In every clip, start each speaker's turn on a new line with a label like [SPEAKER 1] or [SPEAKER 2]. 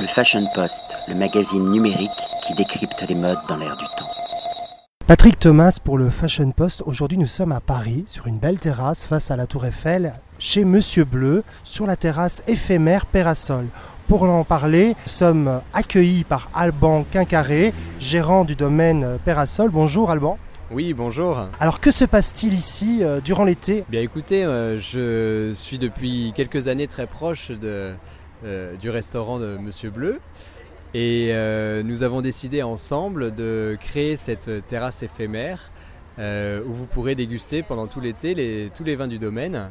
[SPEAKER 1] Le Fashion Post, le magazine numérique qui décrypte les modes dans l'air du temps.
[SPEAKER 2] Patrick Thomas pour le Fashion Post. Aujourd'hui, nous sommes à Paris, sur une belle terrasse face à la Tour Eiffel, chez Monsieur Bleu, sur la terrasse éphémère Pérasol. Pour en parler, nous sommes accueillis par Alban Quincaré, gérant du domaine Pérasol. Bonjour Alban.
[SPEAKER 3] Oui, bonjour.
[SPEAKER 2] Alors que se passe-t-il ici euh, durant l'été?
[SPEAKER 3] Bien écoutez, euh, je suis depuis quelques années très proche de, du restaurant de Monsieur Bleu. Et euh, nous avons décidé ensemble de créer cette terrasse éphémère euh, où vous pourrez déguster pendant tout l'été les- tous les vins du domaine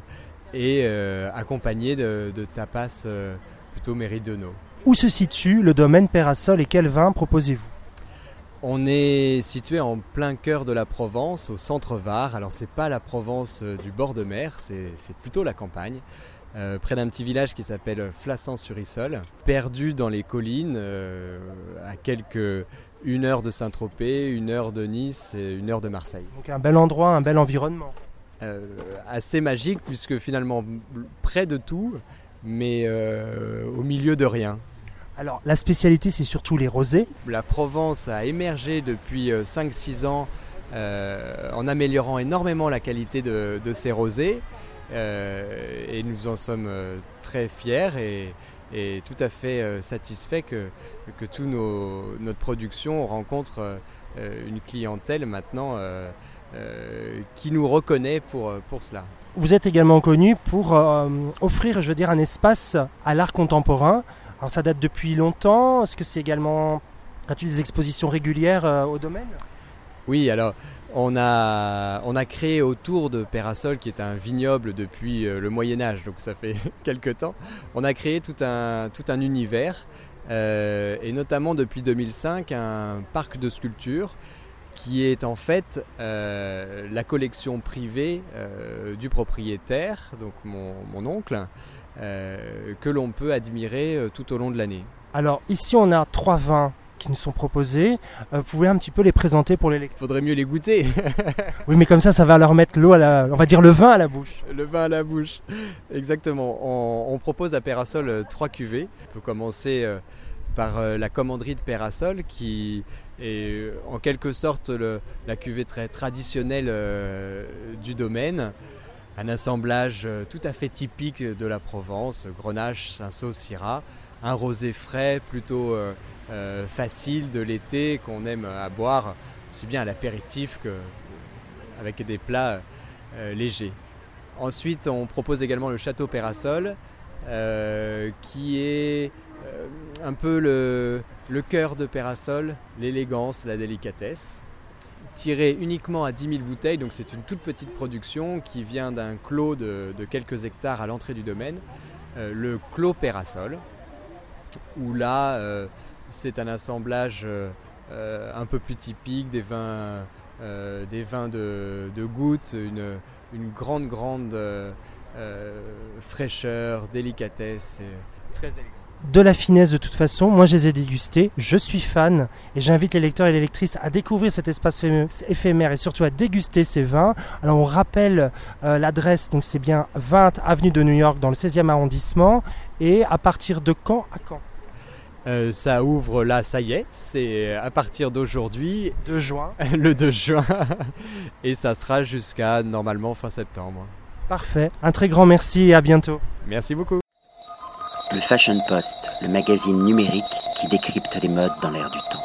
[SPEAKER 3] et euh, accompagné de, de tapas euh, plutôt méridionaux.
[SPEAKER 2] Où se situe le domaine Pérasol et quel vin proposez-vous?
[SPEAKER 3] On est situé en plein cœur de la Provence, au centre Var. Alors c'est pas la Provence euh, du bord de mer, c'est plutôt la campagne, euh, près d'un petit village qui s'appelle Flassan-sur-Issol, perdu dans les collines, euh, à quelques une heure de Saint-Tropez, une heure de Nice et une heure de Marseille.
[SPEAKER 2] Donc un bel endroit, un bel environnement.
[SPEAKER 3] Euh, assez magique puisque finalement près de tout, mais au milieu de rien.
[SPEAKER 2] Alors la spécialité c'est surtout les rosés.
[SPEAKER 3] La Provence a émergé depuis euh, 5-6 ans en améliorant énormément la qualité de, de ses rosés et nous en sommes euh, très fiers et, tout à fait euh, satisfaits que, que toute notre production rencontre euh, une clientèle maintenant euh, euh, qui nous reconnaît pour, pour cela.
[SPEAKER 2] Vous êtes également connu pour euh, offrir, je veux dire, un espace à l'art contemporain. Alors ça date depuis longtemps. Est-ce que c'est également a-t-il des expositions régulières euh, au domaine?
[SPEAKER 3] Oui, alors on a, on créé autour de Pérasol, qui est un vignoble depuis euh, le Moyen Âge, donc ça fait quelques temps, on a créé tout un, univers, euh, et notamment depuis 2005, un parc de sculptures qui est en fait euh, la collection privée du propriétaire, donc mon, mon oncle, que l'on peut admirer tout au long de l'année.
[SPEAKER 2] Alors ici on a trois vins qui nous sont proposés. Euh, vous pouvez un petit peu les présenter pour les lecteurs.
[SPEAKER 3] Faudrait mieux les goûter.
[SPEAKER 2] Oui, mais comme ça, ça va leur mettre l'eau à la, on va dire le vin à la bouche.
[SPEAKER 3] Le vin à la bouche. Exactement. On, on propose à Pérasol euh, trois cuvées. On peut commencer euh, par la commanderie de Pérasol qui est en quelque sorte le- la cuvée très traditionnelle du domaine. Un assemblage tout à fait typique de la Provence, Grenache, Cinsault, Syrah. Un rosé frais, plutôt facile de l'été qu'on aime à boire, aussi bien à l'apéritif que avec des plats euh, légers. Ensuite, on propose également le château Pérasol, euh, qui est euh, un peu le, cœur de Pérasol, l'élégance, la délicatesse. Tiré uniquement à 10 000 bouteilles, donc c'est une toute petite production qui vient d'un clos de, quelques hectares à l'entrée du domaine, euh, le clos Pérasol, où là, euh, c'est un assemblage euh, euh, un peu plus typique des vins, euh, de, de goutte, une, grande, grande fraîcheur, délicatesse, très.
[SPEAKER 2] De la finesse de toute façon, moi je les ai dégustés, je suis fan et j'invite les lecteurs et les lectrices à découvrir cet espace phé- éphémère et surtout à déguster ces vins. Alors on rappelle l'adresse, donc c'est bien 20 avenue de New York dans le 16e arrondissement et à partir de quand à quand?
[SPEAKER 3] Euh, ça ouvre là, ça y est, c'est à partir d'aujourd'hui,
[SPEAKER 2] 2 juin.
[SPEAKER 3] le 2 juin, et ça sera jusqu'à normalement fin septembre.
[SPEAKER 2] Parfait, un très grand merci et à bientôt.
[SPEAKER 3] Merci beaucoup.
[SPEAKER 1] Le Fashion Post, le magazine numérique qui décrypte les modes dans l'air du temps.